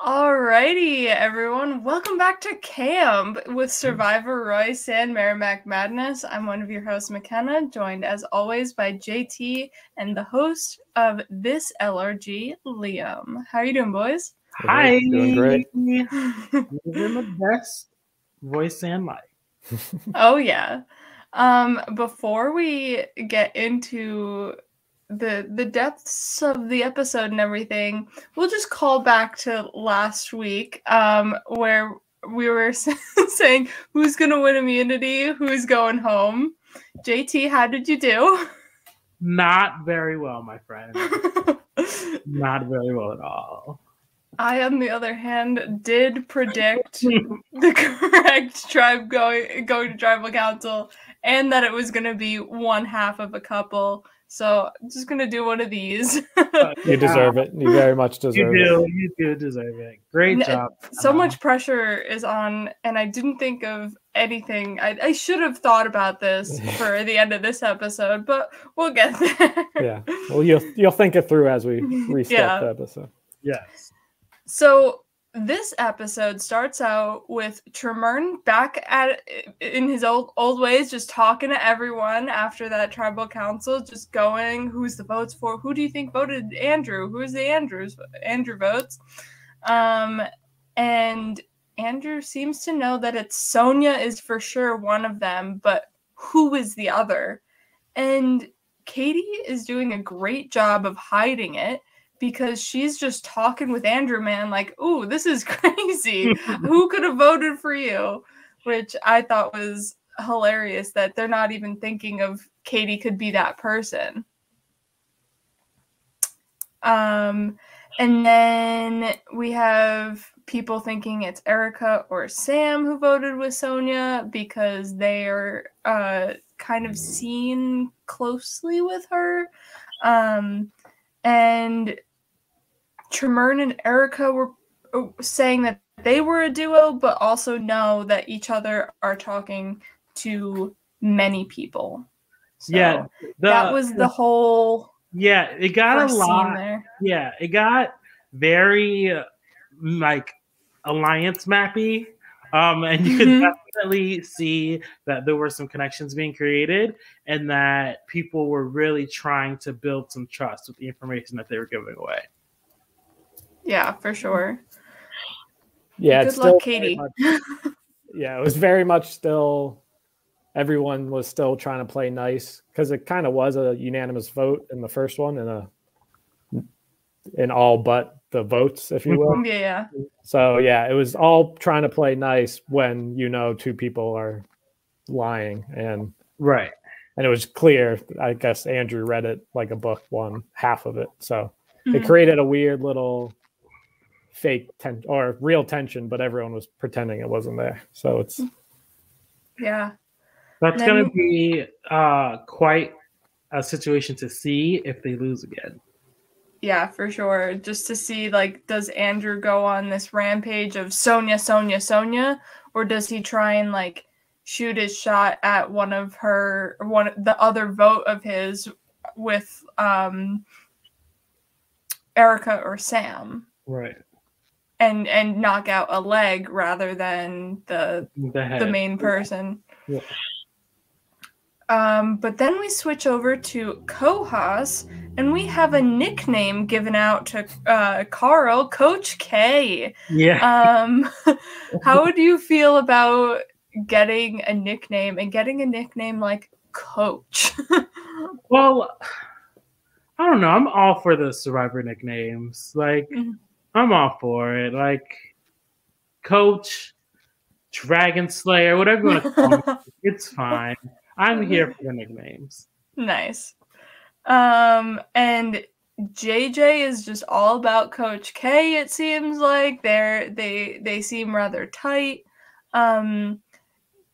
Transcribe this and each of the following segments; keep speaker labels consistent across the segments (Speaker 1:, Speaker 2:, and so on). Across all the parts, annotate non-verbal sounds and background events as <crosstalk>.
Speaker 1: Alrighty, everyone. Welcome back to Camp with Survivor Royce and Merrimack Madness. I'm one of your hosts, McKenna, joined as always by JT and the host of this LRG, Liam. How are you doing, boys?
Speaker 2: Hi.
Speaker 3: Doing great. <laughs>
Speaker 2: Living the best voice and life.
Speaker 1: oh yeah. Um, before we get into the the depths of the episode and everything, we'll just call back to last week, um, where we were <laughs> saying who's gonna win immunity, who's going home. JT, how did you do?
Speaker 2: Not very well, my friend. <laughs> Not very well at all.
Speaker 1: I, on the other hand, did predict <laughs> the correct tribe going going to tribal council, and that it was going to be one half of a couple. So I'm just going to do one of these.
Speaker 3: Uh, <laughs> you deserve it. You very much deserve it.
Speaker 2: you do,
Speaker 3: it.
Speaker 2: You do deserve it. Great uh, job.
Speaker 1: So much pressure is on, and I didn't think of anything. I, I should have thought about this <laughs> for the end of this episode, but we'll get <laughs> there.
Speaker 3: Yeah. Well, you'll you'll think it through as we restart
Speaker 1: Yeah.
Speaker 3: the episode.
Speaker 2: Yes.
Speaker 1: So this episode starts out with Tremern back at in his old old ways, just talking to everyone after that tribal council, just going, who's the votes for? Who do you think voted Andrew? Who's the Andrews? Andrew votes. Um, and Andrew seems to know that it's Sonia is for sure one of them, but who is the other? And Katie is doing a great job of hiding it because she's just talking with Andrew Man, like, "Ooh, this is <laughs> crazy. <laughs> Who could have voted for you?" Which I thought was hilarious that they're not even thinking of Katie could be that person. Um, and then we have people thinking it's Erica or Sam who voted with Sonia because they are uh, kind of seen closely with her. Um, and Tremern and Erica were uh, saying that they were a duo, but also know that each other are talking to many people. So
Speaker 2: yeah. The,
Speaker 1: that was the whole
Speaker 2: yeah. It got a lot.
Speaker 1: there.
Speaker 2: Yeah. It got very uh, like alliance mappy. Um, and you
Speaker 1: Mhm.
Speaker 2: could definitely see that there were some connections being created and that people were really trying to build some trust with the information that they were giving away.
Speaker 1: Yeah, for sure.
Speaker 3: Yeah.
Speaker 1: Good luck, Katie.
Speaker 3: much- <laughs> yeah, it was very much still. Everyone was still trying to play nice because it kind of was a unanimous vote in the first one, and a in all but the votes, if you will. <laughs>
Speaker 1: Yeah, yeah.
Speaker 3: So yeah, it was all trying to play nice when you know two people are lying, and
Speaker 2: Right.
Speaker 3: and it was clear. I guess Andrew read it like a book, one half of it, so it
Speaker 1: Mhm.
Speaker 3: created a weird little fake ten or real tension, but everyone was pretending it wasn't there. So it's
Speaker 1: Yeah.
Speaker 2: That's going to be uh, quite a situation to see if they lose again.
Speaker 1: Yeah, for sure. Just to see like does Andrew go on this rampage of Sonia, Sonia, Sonia, or does he try and like shoot his shot at one of her one the other vote of his with um Erica or Sam
Speaker 2: Right.
Speaker 1: And and knock out a leg rather than the
Speaker 2: The,
Speaker 1: the main person.
Speaker 2: Yeah.
Speaker 1: Um, but then we switch over to Kohas, and we have a nickname given out to uh, Carl, Coach K.
Speaker 2: Yeah.
Speaker 1: Um, <laughs> how would you feel about getting a nickname and getting a nickname like Coach? <laughs>
Speaker 2: well, I don't know. I'm all for the survivor nicknames. Like,
Speaker 1: Mhm.
Speaker 2: I'm all for it. Like, Coach, Dragon Slayer, whatever you want to <laughs> call me, it's fine. I'm here for the nicknames.
Speaker 1: nice. Um, and JJ is just all about Coach K. It seems like they're they they seem rather tight. Um,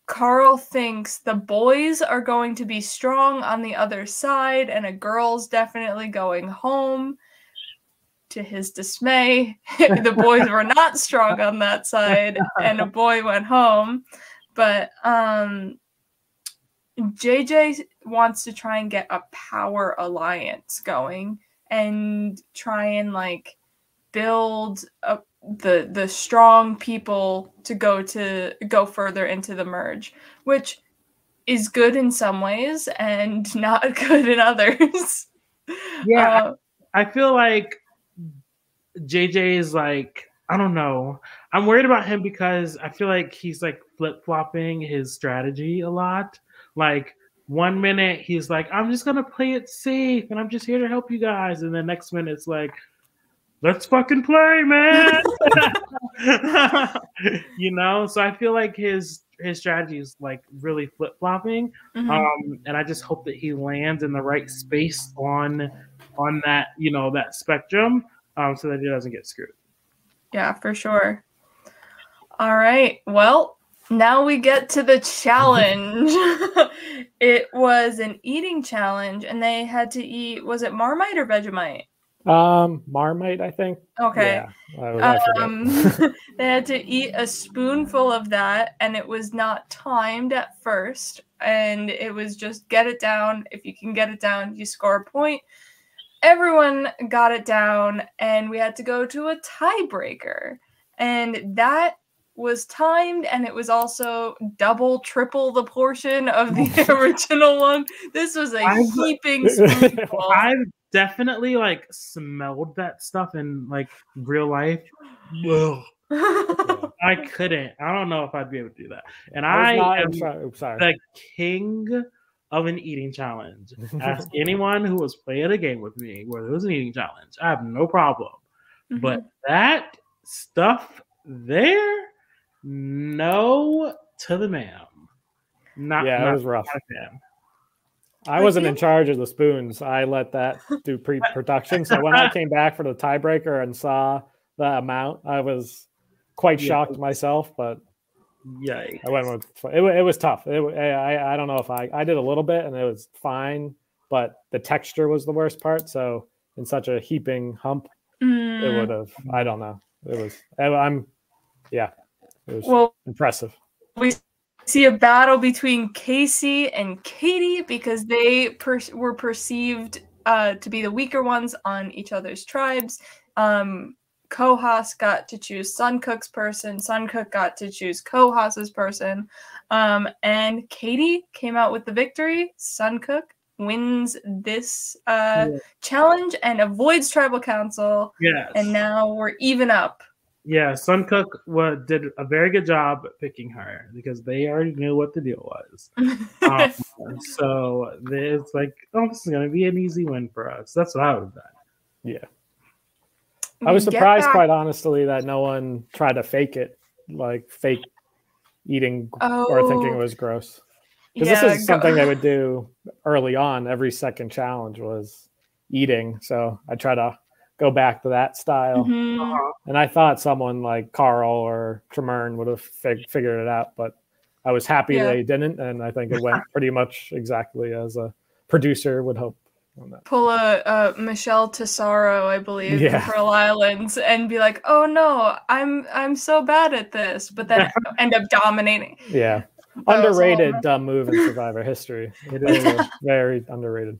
Speaker 1: Carl thinks the boys are going to be strong on the other side, and a girl's definitely going home. To his dismay, <laughs> the boys were not strong on that side, and a boy went home. But um, JJ wants to try and get a power alliance going and try and like build a the the strong people to go to go further into the merge, which is good in some ways and <laughs> not good in others.
Speaker 2: Yeah,
Speaker 1: Uh,
Speaker 2: I feel like JJ is like I don't know. I'm worried about him because I feel like he's like flip flopping his strategy a lot. Like one minute he's like, I'm just gonna play it safe and I'm just here to help you guys, and the next minute it's like, let's fucking play, man. <laughs> you know, so I feel like his his strategy is like really flip flopping.
Speaker 1: mhm.
Speaker 2: Um, and I just hope that he lands in the right space on on that you know that spectrum, um, so that he doesn't get screwed.
Speaker 1: Yeah, for sure. All right. Well, now we get to the challenge. <laughs> it was an eating challenge, and they had to eat. Was it Marmite or Vegemite?
Speaker 3: Um, Marmite, I think.
Speaker 1: Okay.
Speaker 3: Yeah, I, I.
Speaker 1: Um, <laughs> they had to eat a spoonful of that, and it was not timed at first. And it was just get it down. If you can get it down, you score a point. Everyone got it down, and we had to go to a tiebreaker. And that was timed, and it was also double, triple the portion of the <laughs> original one. This was a
Speaker 2: I've-
Speaker 1: heaping <laughs> spoonful.
Speaker 2: I've definitely like smelled that stuff in like real life. Ugh. I couldn't. I don't know if I'd be able to do that. And
Speaker 3: I
Speaker 2: I
Speaker 3: was not,
Speaker 2: am
Speaker 3: I'm sorry. oops, sorry.
Speaker 2: the king of an eating challenge. Ask <laughs> anyone who was playing a game with me where there was an eating challenge. I have no problem. But mm-hmm. that stuff there, no to the ma'am. Not,
Speaker 3: yeah,
Speaker 2: not,
Speaker 3: it was rough.
Speaker 2: not a.
Speaker 3: I
Speaker 1: I
Speaker 3: wasn't in charge of the spoons. I let that do pre-production. So when I <laughs> came back for the tiebreaker and saw the amount, I was quite
Speaker 2: Yeah.
Speaker 3: shocked myself. But
Speaker 2: Yikes.
Speaker 3: I went with it. It was tough. It, I I don't know if I I did a little bit and it was fine, but the texture was the worst part. So in such a heaping hump, it
Speaker 1: Mm,
Speaker 3: would have. I don't know. It was. I'm. Yeah, it was
Speaker 1: well,
Speaker 3: impressive.
Speaker 1: we see a battle between Casey and Katie because they per- were perceived uh, to be the weaker ones on each other's tribes. Um, Kohas got to choose Suncook's person. Suncook got to choose Kohas's person. Um, and Katie came out with the victory. Suncook wins this uh,
Speaker 2: Yeah.
Speaker 1: challenge and avoids tribal council.
Speaker 2: Yes.
Speaker 1: And now we're even up.
Speaker 2: yeah, Suncook wa- did a very good job picking her because they already knew what the deal was. <laughs> Um, so it's like, oh, this is going to be an easy win for us. That's what I would have done.
Speaker 3: Yeah. I was surprised, quite honestly, that no one tried to fake it, like fake eating or thinking it
Speaker 1: Oh,
Speaker 3: was gross. Because
Speaker 1: yeah,
Speaker 3: this is
Speaker 1: go-
Speaker 3: something they <laughs> would do early on. Every second challenge was eating, so I try to go back to that style.
Speaker 1: Mhm.
Speaker 2: Uh-huh.
Speaker 3: And I thought someone like Carl or Tremern would have fig- figured it out, but I was happy
Speaker 1: Yeah.
Speaker 3: they didn't, and I think it went <laughs> pretty much exactly as a producer would hope. On that.
Speaker 1: pull a, a Michelle Tesauro, I believe,
Speaker 3: Yeah.
Speaker 1: Pearl Islands, and be like, "Oh no, I'm I'm so bad at this," but then <laughs> end up dominating.
Speaker 3: Yeah,
Speaker 1: That
Speaker 3: underrated dumb move in Survivor history. It is <laughs> very underrated.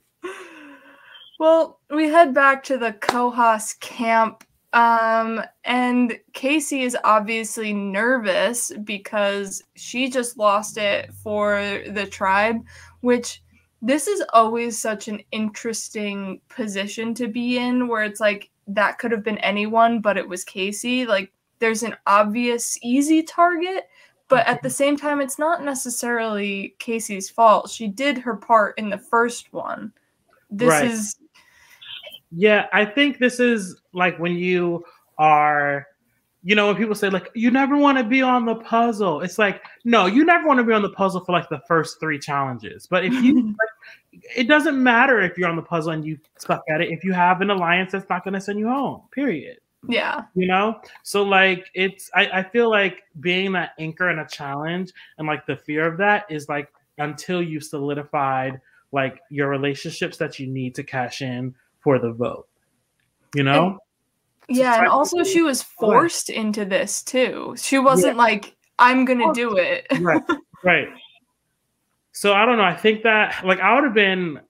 Speaker 1: Well, we head back to the Kohas camp, um, and Casey is obviously nervous because she just lost it for the tribe, which this is always such an interesting position to be in where it's like that could have been anyone, but it was Casey. Like there's an obvious easy target, but at the same time, it's not necessarily Casey's fault. She did her part in the first one. This
Speaker 2: Right.
Speaker 1: is
Speaker 2: Yeah, I think this is like when you are, you know, when people say like you never want to be on the puzzle. It's like no, you never want to be on the puzzle for like the first three challenges. But if you, <laughs> like, it doesn't matter if you're on the puzzle and you suck at it. If you have an alliance that's not going to send you home, period.
Speaker 1: yeah.
Speaker 2: You know, so like it's I, I feel like being that anchor in a challenge and like the fear of that is like until you've solidified like your relationships that you need to cash in for the vote. You know?
Speaker 1: Yeah, and also she was forced into this too. She wasn't like, I'm gonna do it. <laughs>
Speaker 2: right right so i don't know i think that like i would have been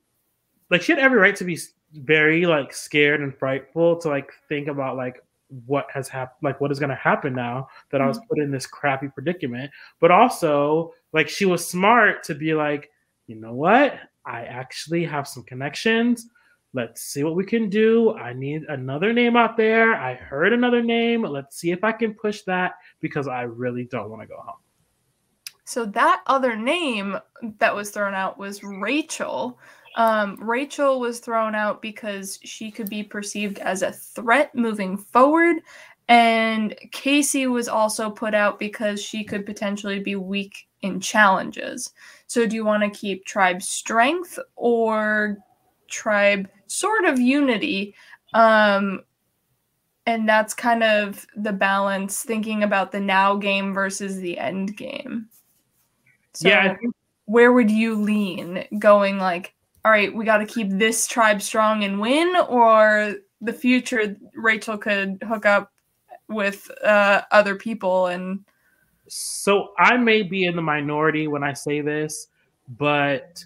Speaker 2: like she had every right to be very like scared and frightful to like think about like what has happened, like what is going to happen now that I was mm-hmm. put in this crappy predicament. But also, like she was smart to be like, you know what? I actually have some connections. Let's see what we can do. I need another name out there. I heard another name. Let's see if I can push that because I really don't want to go home.
Speaker 1: So that other name that was thrown out was Rachel. Um, Rachel was thrown out because she could be perceived as a threat moving forward. And Casey was also put out because she could potentially be weak in challenges. So, do you want to keep tribe strength or tribe sort of unity? Um, and that's kind of the balance thinking about the now game versus the end game. So
Speaker 2: yeah.
Speaker 1: where would you lean going like, all right, we got to keep this tribe strong and win, or the future Rachel could hook up with uh, other people and.
Speaker 2: So I may be in the minority when I say this, but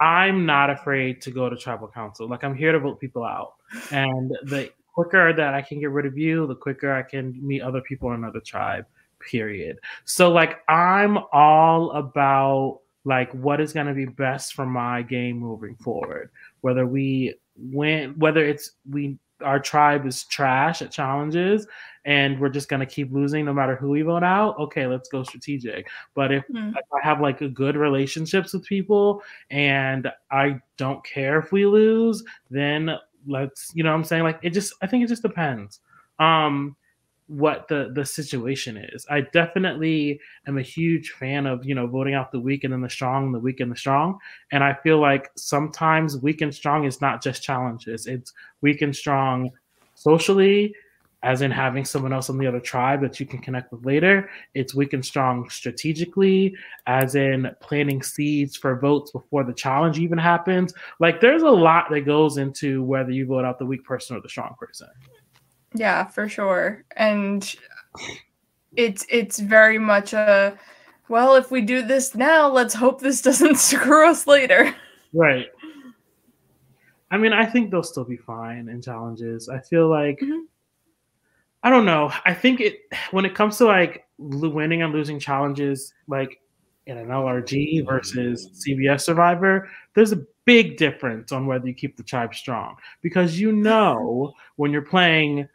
Speaker 2: I'm not afraid to go to tribal council. Like I'm here to vote people out, and the quicker that I can get rid of you, the quicker I can meet other people in another tribe period. So like I'm all about like what is going to be best for my game moving forward. Whether we win, whether it's we our tribe is trash at challenges and we're just going to keep losing no matter who we vote out okay let's go strategic but if, mm. if, i have like a good relationships with people and i don't care if we lose then let's you know i'm saying like it just i think it just depends um what the the situation is. I definitely am a huge fan of you know voting out the weak and then the strong, the weak and the strong, and I feel like sometimes weak and strong is not just challenges; it's weak and strong socially, as in having someone else on the other tribe that you can connect with later. It's weak and strong strategically, as in planting seeds for votes before the challenge even happens. Like there's a lot that goes into whether you vote out the weak person or the strong person.
Speaker 1: Yeah, for sure. And it's it's very much a well, if we do this now, let's hope this <laughs> doesn't screw us later.
Speaker 2: Right. I mean, I think they'll still be fine in challenges. I feel like mm-hmm. I don't know. I think it when it comes to like winning and losing challenges, like in an LRG versus mm-hmm. CBS Survivor, there's a big difference on whether you keep the tribe strong because you know when you're playing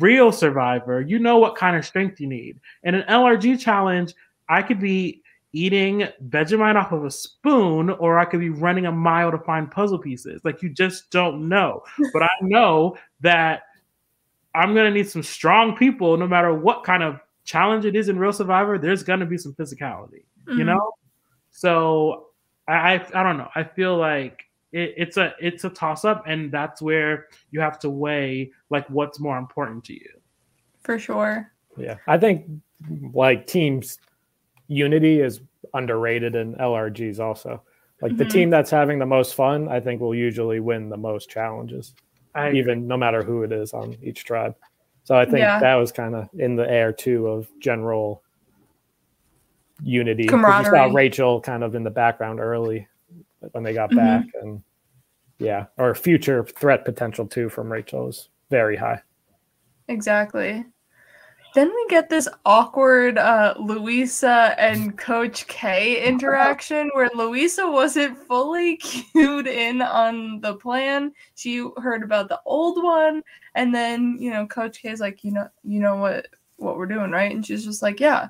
Speaker 2: real survivor, you know what kind of strength you need. In an LRG challenge, I could be eating Vegemite off of a spoon, or I could be running a mile to find puzzle pieces. Like you just don't know. <laughs> but I know that I'm gonna need some strong people, no matter what kind of challenge it is in Real Survivor. There's gonna be some physicality, mm-hmm. you know. So I, I I don't know. I feel like it, it's a it's a toss up, and that's where you have to weigh like what's more important to you.
Speaker 1: For sure.
Speaker 3: Yeah, I think like teams unity is underrated in LRGs also. Like mm-hmm. the team that's having the most fun, I think will usually win the most challenges, I, even no matter who it is on each tribe. So I think yeah. that was kind of in the air too of general unity. You saw Rachel kind of in the background early when they got mm-hmm. back, and yeah, or future threat potential too from Rachel is very high.
Speaker 1: Exactly. Then we get this awkward uh, Louisa and Coach K interaction where Louisa wasn't fully <laughs> cued in on the plan. She heard about the old one, and then you know Coach K is like, you know, you know what what we're doing, right? And she's just like, yeah,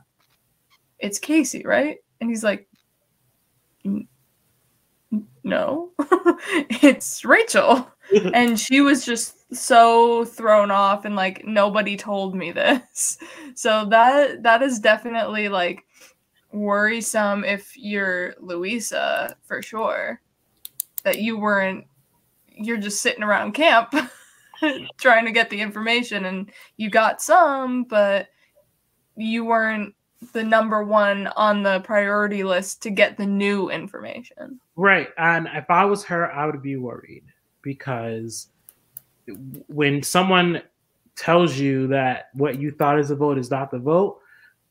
Speaker 1: it's Casey, right? And he's like, no, <laughs> it's Rachel. <laughs> and she was just so thrown off and like nobody told me this. <laughs> So that that is definitely like worrisome if you're Louisa for sure. That you weren't you're just sitting around camp <laughs> trying to get the information and you got some, but you weren't the number one on the priority list to get the new information.
Speaker 2: Right. And if I was her, I would be worried because when someone tells you that what you thought is a vote is not the vote,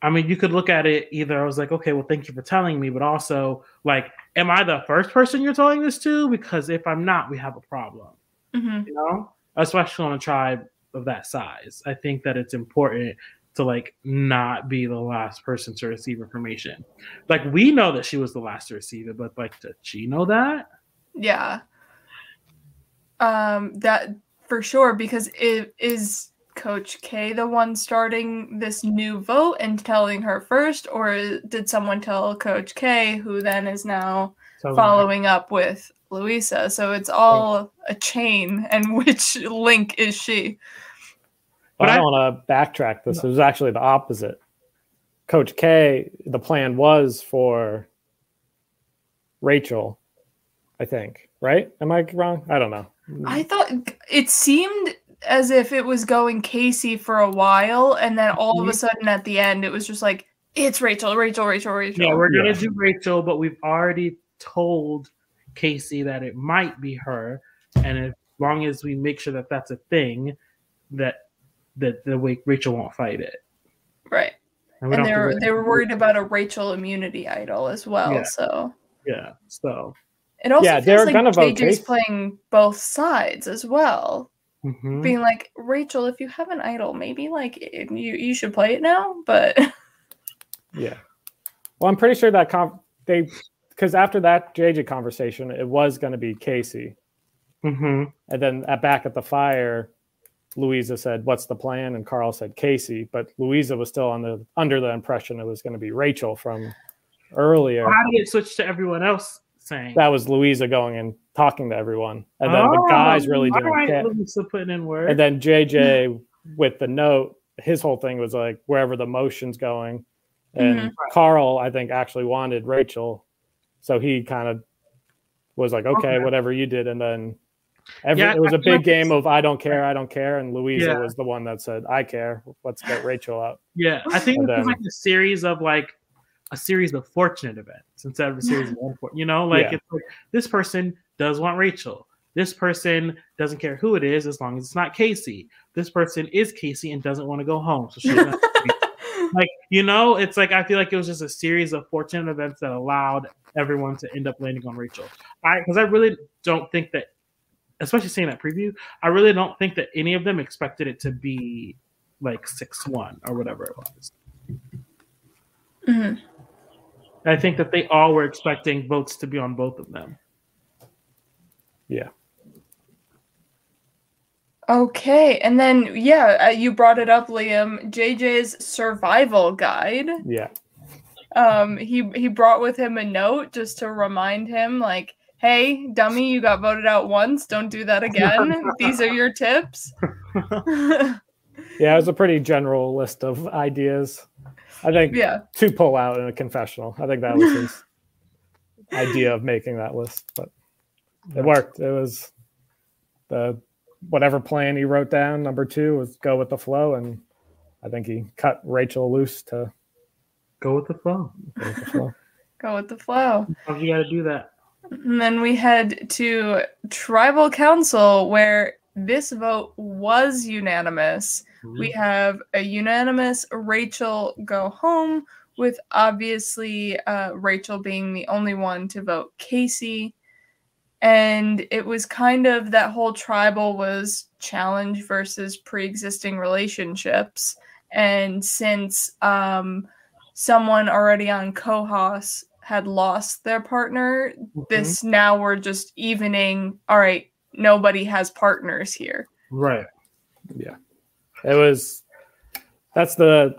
Speaker 2: I mean, you could look at it either I was like, okay, well, thank you for telling me, but also like, am I the first person you're telling this to? Because if I'm not, we have a problem. Mm-hmm. You know, especially on a tribe of that size. I think that it's important to like not be the last person to receive information. Like we know that she was the last to receive it, but like did she know that?
Speaker 1: Yeah. Um that for sure because it is Coach K the one starting this new vote and telling her first, or did someone tell Coach K who then is now
Speaker 2: So
Speaker 1: following up with Louisa? So it's all oh. a chain, and <laughs> which link is she?
Speaker 3: But
Speaker 2: But
Speaker 3: I
Speaker 2: I-
Speaker 3: want to backtrack this. It was actually the opposite. Coach K, the plan was for Rachel, I think. Right? Am I wrong? I don't know.
Speaker 1: I thought it seemed as if it was going Casey for a while, and then all of a
Speaker 2: Mhm.
Speaker 1: sudden at the end, it was just like it's Rachel, Rachel, Rachel, Rachel.
Speaker 2: Yeah, we're gonna
Speaker 3: Yeah.
Speaker 2: do Rachel, but we've already told Casey that it might be her, and as long as we make sure that that's a thing, that that the way Rachel won't fight it,
Speaker 1: right.
Speaker 2: we
Speaker 1: And they
Speaker 2: have
Speaker 1: were they were worried about a Rachel immunity idol as well.
Speaker 2: Yeah.
Speaker 1: So
Speaker 2: Yeah, so
Speaker 1: it also
Speaker 3: Yeah,
Speaker 1: feels
Speaker 3: they're
Speaker 1: like
Speaker 3: gonna vote
Speaker 1: JJ's
Speaker 3: Casey.
Speaker 1: playing both sides as well.
Speaker 2: mhm.
Speaker 1: Being like, Rachel, if you have an idol, maybe like it- you you should play it now. But <laughs>
Speaker 3: Yeah. Well, I'm pretty sure that con they because after that JJ conversation, it was going to be Casey,
Speaker 2: Mhm.
Speaker 3: and then at back at the fire, Louisa said, "What's the plan?" and Carl said Casey, but Louisa was still on the under the impression it was going to be Rachel from earlier.
Speaker 2: how did it switch to everyone else saying?
Speaker 3: That was Louisa going and talking to everyone, and then the
Speaker 2: Oh,
Speaker 3: guys really
Speaker 2: all
Speaker 3: didn't
Speaker 2: right,
Speaker 3: care.
Speaker 2: Louisa putting in work.
Speaker 3: And then JJ with the note, his whole thing was like wherever the motion's going. And
Speaker 1: Mhm.
Speaker 3: Carl, I think, actually wanted Rachel. So he kind of was like, okay,
Speaker 2: Okay.
Speaker 3: whatever you did. And then every,
Speaker 2: Yeah,
Speaker 3: it was
Speaker 2: I
Speaker 3: a
Speaker 2: like
Speaker 3: big game of I don't care, I don't care. And Louisa
Speaker 2: Yeah.
Speaker 3: was the one that said, I care. Let's get Rachel out.
Speaker 2: Yeah, I think
Speaker 3: And
Speaker 2: is
Speaker 3: then-
Speaker 2: like a series of like a series of fortunate events instead of a series of <laughs> unfortunate. You know, like
Speaker 3: Yeah.
Speaker 2: it's like this person does want Rachel. This person doesn't care who it is as long as it's not Casey. This person is Casey and doesn't want to go home, so she doesn't <laughs> like you know. It's like I feel like it was just a series of fortunate events that allowed everyone to end up landing on Rachel. I because I really don't think that, especially seeing that preview, I really don't think that any of them expected it to be like six one or whatever it was.
Speaker 1: Mhm.
Speaker 2: I think that they all were expecting votes to be on both of them.
Speaker 3: Yeah.
Speaker 1: Okay, and then yeah, uh, you brought it up, Liam. JJ's survival guide.
Speaker 3: Yeah.
Speaker 1: Um, he he brought with him a note just to remind him, like, "Hey, dummy, you got voted out once. Don't do that again. <laughs> These are your tips." <laughs>
Speaker 3: Yeah. It was a pretty general list of ideas. I think
Speaker 1: yeah,
Speaker 3: to pull out in a confessional. I think that was his <laughs> idea of making that list, but it worked. It was the whatever plan he wrote down. Number two was go with the flow, and I think he cut Rachel loose to
Speaker 2: Go with the flow.
Speaker 3: go with the flow. <laughs>
Speaker 1: go with the flow.
Speaker 2: Sometimes you got to do that.
Speaker 1: And then we head to tribal council where this vote was unanimous. We have a unanimous Rachel go home, with obviously uh, Rachel being the only one to vote Casey. And it was kind of that whole tribal was challenge versus pre existing relationships. And since um, someone already on Kohas had lost their partner,
Speaker 2: Mhm.
Speaker 1: this now we're just evening. All right, nobody has partners here.
Speaker 2: right.
Speaker 3: It was that's the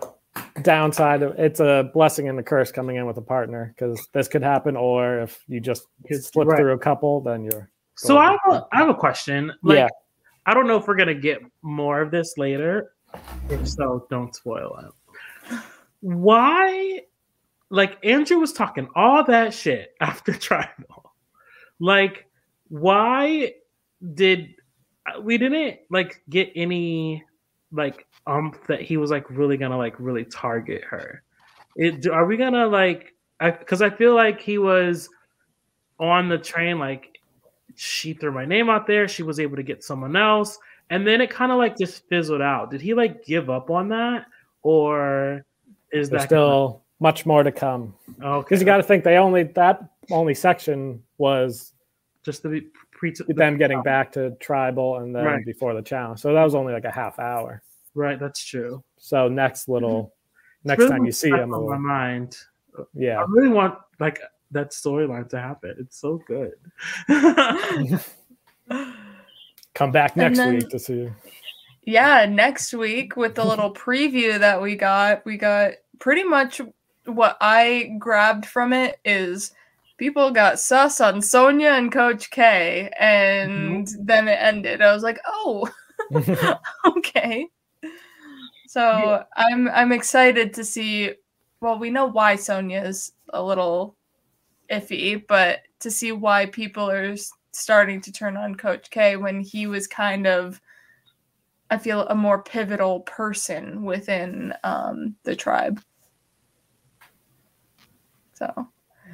Speaker 3: downside of it's a blessing and a curse coming in with a partner because this could happen, or if you just slip
Speaker 2: right.
Speaker 3: through a couple, then you're
Speaker 2: So I have, a, I have a question. Like,
Speaker 3: Yeah.
Speaker 2: I don't know if we're gonna get more of this later. If so, don't spoil it. Why? Like Andrew was talking all that shit <laughs> after tribal. Like, why did we didn't like get any like um that he was like really gonna like really target her? It are we gonna like? Because I feel like he was on the train like she threw my name out there. She was able to get someone else. And then it kind of like just fizzled out. Did he like give up on that? Or is
Speaker 3: there's
Speaker 2: that
Speaker 3: still much more to come
Speaker 2: okay?
Speaker 3: because you got to think they only that only section was
Speaker 2: just to be pre
Speaker 3: them getting back to tribal and then
Speaker 2: Right.
Speaker 3: before the challenge. So that was only like a half hour.
Speaker 2: Right, that's true.
Speaker 3: So next little mm-hmm.
Speaker 2: It's
Speaker 3: next
Speaker 2: really
Speaker 3: time you see
Speaker 2: stuck
Speaker 3: him,
Speaker 2: on my mind.
Speaker 3: yeah.
Speaker 2: I really want like that storyline to happen. It's so good. <laughs>
Speaker 3: Come back next
Speaker 1: then-
Speaker 3: week to see. you.
Speaker 1: yeah, next week with the little preview that we got, we got pretty much what I grabbed from it is people got sus on Sonya and Coach K, and then it ended. I was like, oh, <laughs> <laughs> okay. So
Speaker 2: Yeah.
Speaker 1: I'm I'm excited to see. Well, we know why Sonya is a little iffy, but to see why people are starting to turn on Coach K when he was kind of, I feel, a more pivotal person within um, the tribe. So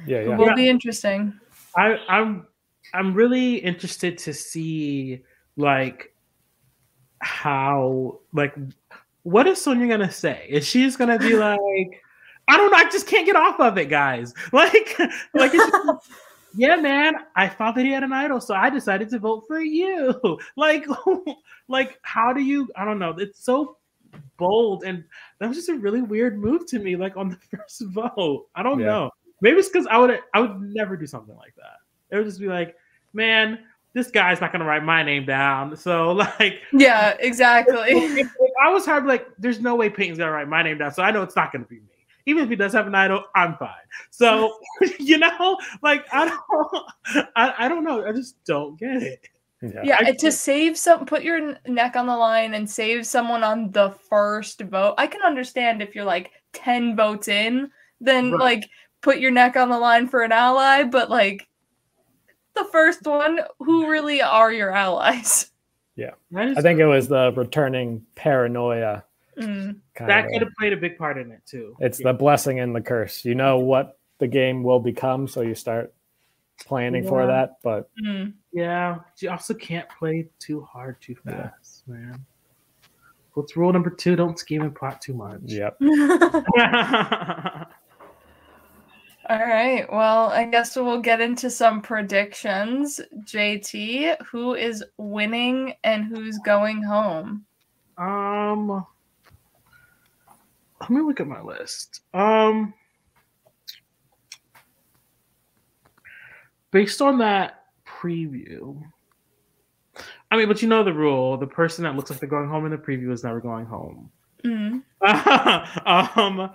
Speaker 3: yeah,
Speaker 1: it
Speaker 3: yeah.
Speaker 1: will
Speaker 2: Yeah.
Speaker 1: be interesting.
Speaker 2: I, I'm I'm really interested to see like how like what is Sonya gonna say? Is she's gonna be <laughs> like, I don't know, I just can't get off of it, guys. <laughs> Like like is she- <laughs> yeah, man, I thought that he had an idol, so I decided to vote for you. Like like how do you I don't know, it's so bold and that was just a really weird move to me, like on the first vote. I don't
Speaker 3: Yeah.
Speaker 2: know. Maybe it's because I would I would never do something like that. It would just be like, man, this guy's not gonna write my name down. So <laughs> like
Speaker 1: yeah, exactly.
Speaker 2: if, if I was hard, like, there's no way Peyton's gonna write my name down, so I know it's not gonna be me. Even if he does have an idol, I'm fine. So <laughs> you know, like I don't, <laughs> I, I don't know. I just don't get it.
Speaker 3: Yeah.
Speaker 1: Yeah,
Speaker 2: I-
Speaker 1: to save some, put your neck on the line and save someone on the first vote. I can understand if you're like 10 votes in, then
Speaker 2: Right.
Speaker 1: like put your neck on the line for an ally, but like the first one, who really are your allies?
Speaker 2: Yeah.
Speaker 3: I think it was the returning paranoia.
Speaker 1: Mm.
Speaker 2: That could have played a big part in it too.
Speaker 3: It's the blessing and the curse. You know what the game will become, so you start planning for that. But
Speaker 1: Mm.
Speaker 2: yeah. You also can't play too hard too
Speaker 3: Yeah.
Speaker 2: fast, man. What's rule number two? Don't scheme and plot too much.
Speaker 3: yep, <laughs> <laughs> <laughs>
Speaker 1: All right. Well, I guess we'll get into some predictions. JT, who is winning and who's going home?
Speaker 2: Um, let me look at my list. Um, based on that preview, I mean, but you know the rule: the person that looks like they're going home in the preview is never going home.
Speaker 1: Mm. <laughs>
Speaker 2: um,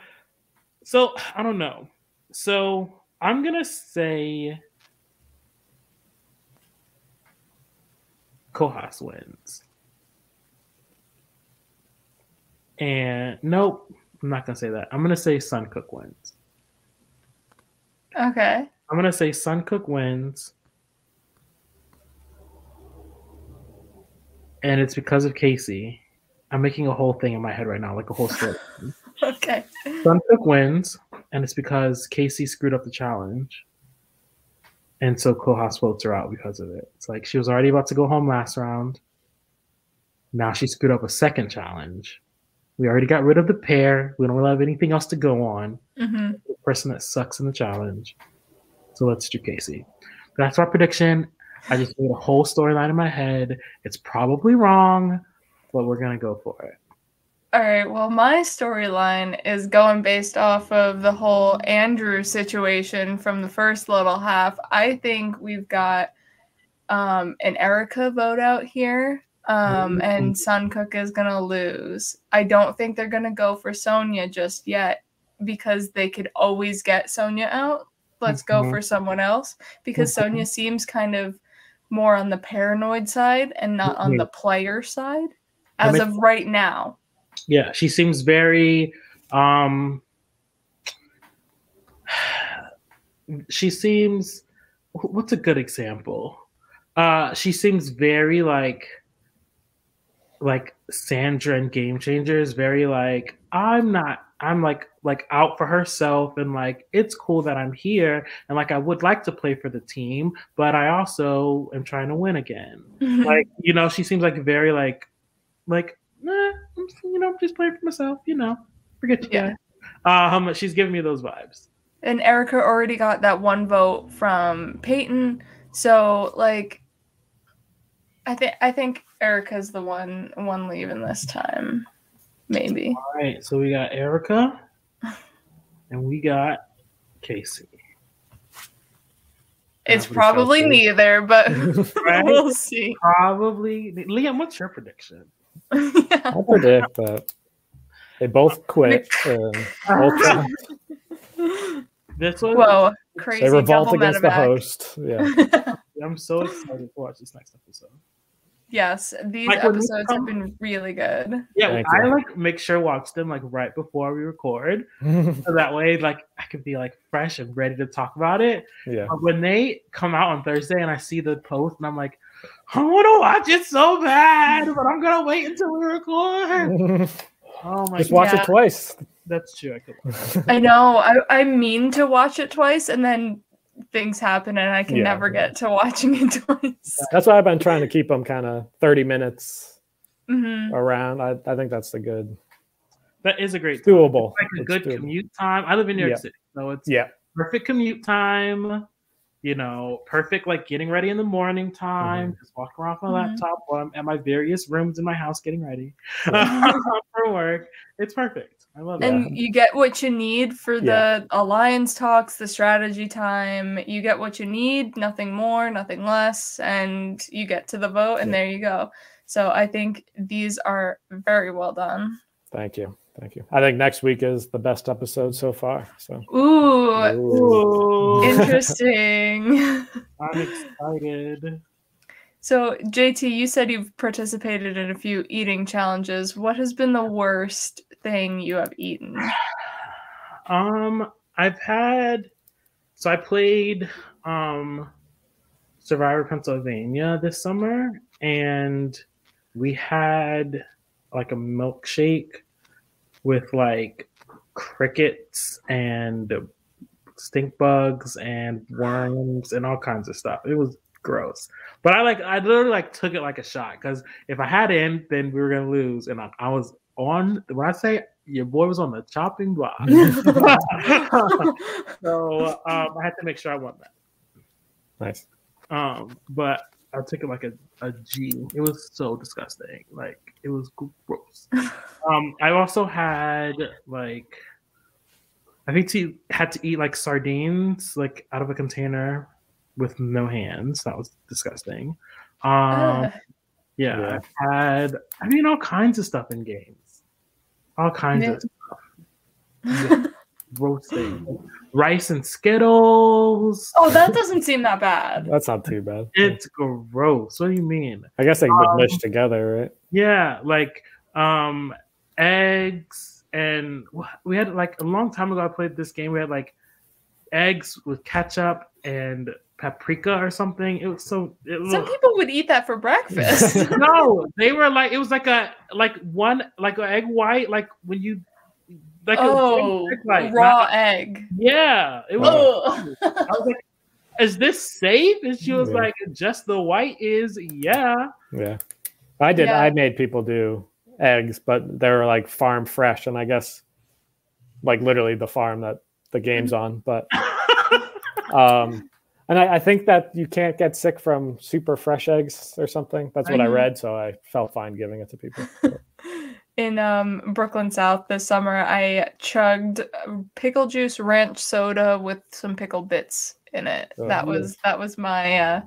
Speaker 2: so I don't know. So I'm gonna say Kohas wins. And nope, I'm not gonna say that. I'm gonna say Suncook wins.
Speaker 1: Okay.
Speaker 2: I'm gonna say Suncook wins. And it's because of Casey. I'm making a whole thing in my head right now, like a whole story. <laughs>
Speaker 1: Okay.
Speaker 2: Suncook wins, and it's because Casey screwed up the challenge. And so Kohas votes her out because of it. It's like she was already about to go home last round. Now she screwed up a second challenge. We already got rid of the pair. We don't really have anything else to go on.
Speaker 1: hmm
Speaker 2: The person that sucks in the challenge. So let's do Casey. That's our prediction. I just made a whole storyline in my head. It's probably wrong, but we're gonna go for it.
Speaker 1: All right. Well, my storyline is going based off of the whole Andrew situation from the first little half. I think we've got um, an Erica vote out here, um, and Suncook is gonna lose. I don't think they're gonna go for Sonia just yet because they could always get Sonia out. Let's go
Speaker 2: Mhm.
Speaker 1: for someone else because
Speaker 2: Mhm.
Speaker 1: Sonia seems kind of more on the paranoid side and not on the player side as of right now.
Speaker 2: Yeah, she seems very um she seems what's a good example? Uh she seems very like like Sandra and Game Changers, very like I'm not I'm like like out for herself and like it's cool that I'm here and like I would like to play for the team, but I also am trying to win again. like you know she seems like very like like nah, I'm, you know just playing for myself you know forget you
Speaker 1: Yeah.
Speaker 2: guys. um she's giving me those vibes
Speaker 1: and Erica already got that one vote from Peyton. So, like, I think I think Erica's the one one leaving this time. Maybe.
Speaker 2: All right, so we got Erica, <laughs> and we got Casey.
Speaker 1: It's probably neither, but <laughs>
Speaker 2: Right? <laughs>
Speaker 1: we'll see.
Speaker 2: Probably Liam. What's your prediction?
Speaker 1: Yeah.
Speaker 3: I predict that they both quit. <laughs> And Ultron, <laughs>
Speaker 2: This one,
Speaker 1: Whoa, crazy.
Speaker 3: they revolt
Speaker 1: double
Speaker 3: against the
Speaker 1: medevac.
Speaker 3: host. Yeah. <laughs>
Speaker 2: I'm so excited to watch this next episode.
Speaker 1: yes, these
Speaker 2: Like,
Speaker 1: episodes
Speaker 2: come-
Speaker 1: have been really good.
Speaker 2: Yeah,
Speaker 3: Thank
Speaker 2: I
Speaker 3: you.
Speaker 2: like make sure watch them like right before we record, so that way like I can be like fresh and ready to talk about it.
Speaker 3: yeah.
Speaker 2: But when they come out on Thursday and I see the post and I'm like, I want to watch it so bad, but I'm gonna wait until we record. <laughs> Oh my
Speaker 3: Just watch
Speaker 1: Yeah.
Speaker 3: it twice.
Speaker 2: that's true. I could.
Speaker 1: I know. I, I mean to watch it twice, and then things happen, and I can
Speaker 3: Yeah.
Speaker 1: never get to watching it <laughs> twice.
Speaker 3: That's why I've been trying to keep them kind of 30 minutes
Speaker 1: hmm
Speaker 3: around. I, I think that's the good,
Speaker 2: That is a great,
Speaker 3: it's
Speaker 2: time.
Speaker 3: doable.
Speaker 2: like a
Speaker 3: It's
Speaker 2: good
Speaker 3: doable.
Speaker 2: commute time. I live in New York
Speaker 3: Yeah.
Speaker 2: City, so it's
Speaker 3: Yeah.
Speaker 2: perfect commute time. You know, perfect like getting ready in the morning time.
Speaker 3: Mm-hmm.
Speaker 2: Just walk around my
Speaker 1: Mhm.
Speaker 2: laptop while I'm at my various rooms in my house getting ready <laughs> <laughs> for work. It's perfect. I love it.
Speaker 1: And you get what you need for
Speaker 3: Yeah.
Speaker 1: the alliance talks, the strategy time. You get what you need, nothing more, nothing less, and you get to the vote, and
Speaker 3: Yeah.
Speaker 1: there you go. So I think these are very well done.
Speaker 3: Thank you. Thank you. I think next week is the best episode so far. So
Speaker 1: Ooh,
Speaker 2: Ooh,
Speaker 1: interesting. <laughs>
Speaker 2: I'm excited.
Speaker 1: So, JT, you said you've participated in a few eating challenges. What has been the worst thing you have eaten? <sighs>
Speaker 2: Um, I've had so I played um Survivor Pennsylvania this summer, and we had like a milkshake with like crickets and stink bugs and worms and all kinds of stuff. It was gross. But I like I literally like took it like a shot because if I had in, then we were gonna lose. And I, I was on when I say your boy was on the chopping block. <laughs> so um, I had to make sure I won that.
Speaker 3: nice.
Speaker 2: Um, but I took it like a, a G. It was so disgusting. Like it was gross. um, I also had like I think he had to eat like sardines like out of a container with no hands. That was disgusting. Um,
Speaker 1: Ugh.
Speaker 2: yeah,
Speaker 3: Yeah.
Speaker 2: I've had I mean all kinds of stuff in games. All kinds
Speaker 1: Yeah.
Speaker 2: of stuff. <laughs> Roasting rice and Skittles.
Speaker 1: oh, that doesn't seem that bad.
Speaker 3: That's not too bad.
Speaker 2: It's gross. What do you mean?
Speaker 3: I guess they would
Speaker 2: Um,
Speaker 3: mesh together, right?
Speaker 2: Yeah, like um eggs and we had like a long time ago I played this game. We had like eggs with ketchup and paprika or something. It was so it was
Speaker 1: Some people would eat that for breakfast. <laughs>
Speaker 2: no, they were like it was like a like one like an egg white like when you like a
Speaker 1: oh,
Speaker 2: egg white,
Speaker 1: raw
Speaker 2: not-
Speaker 1: egg.
Speaker 2: yeah, it was.
Speaker 1: Oh.
Speaker 2: I was like, "Is this safe?" And she was
Speaker 3: Yeah.
Speaker 2: like, "Just the white is yeah."
Speaker 3: Yeah. I did.
Speaker 1: Yeah.
Speaker 3: I made people do eggs, but they were like farm fresh, and I guess like literally the farm that the game's on. But <laughs> um, and I, I think that you can't get sick from super fresh eggs or something. That's what I
Speaker 1: Mhm.
Speaker 3: read, so I felt fine giving it to people. <laughs>
Speaker 1: In um, Brooklyn South this summer, I chugged pickle juice ranch soda with some pickle bits in it.
Speaker 3: Oh,
Speaker 1: that was that was my uh,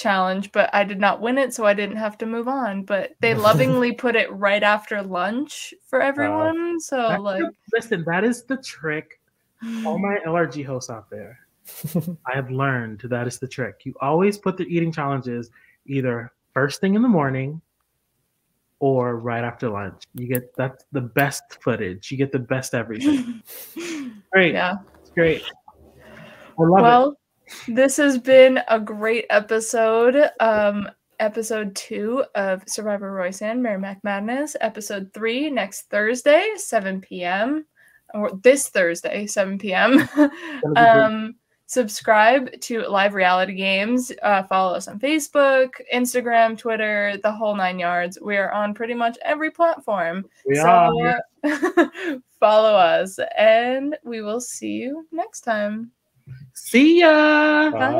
Speaker 1: challenge, but I did not win it, so I didn't have to move on. But they <laughs> lovingly put it right after lunch for everyone. so like,
Speaker 2: the- listen, that is the trick. All <sighs> my LRG hosts out there, I have learned that is the trick. You always put the eating challenges either first thing in the morning or right after lunch. You get that's the best footage. You get the best everything. <laughs> Great.
Speaker 1: yeah.
Speaker 2: It's great. I love it.
Speaker 1: This has been a great episode. Um, episode two of Survivor Royce and Merrimack Madness. Episode three next Thursday, 7 p.m. Or this Thursday, 7 p.m. <laughs> um, subscribe to Live Reality Games. Uh, follow us on Facebook, Instagram, Twitter, the whole nine yards. We are on pretty much every platform.
Speaker 2: We are.
Speaker 1: so <laughs> follow us, and we will see you next time.
Speaker 2: See ya.
Speaker 3: Bye.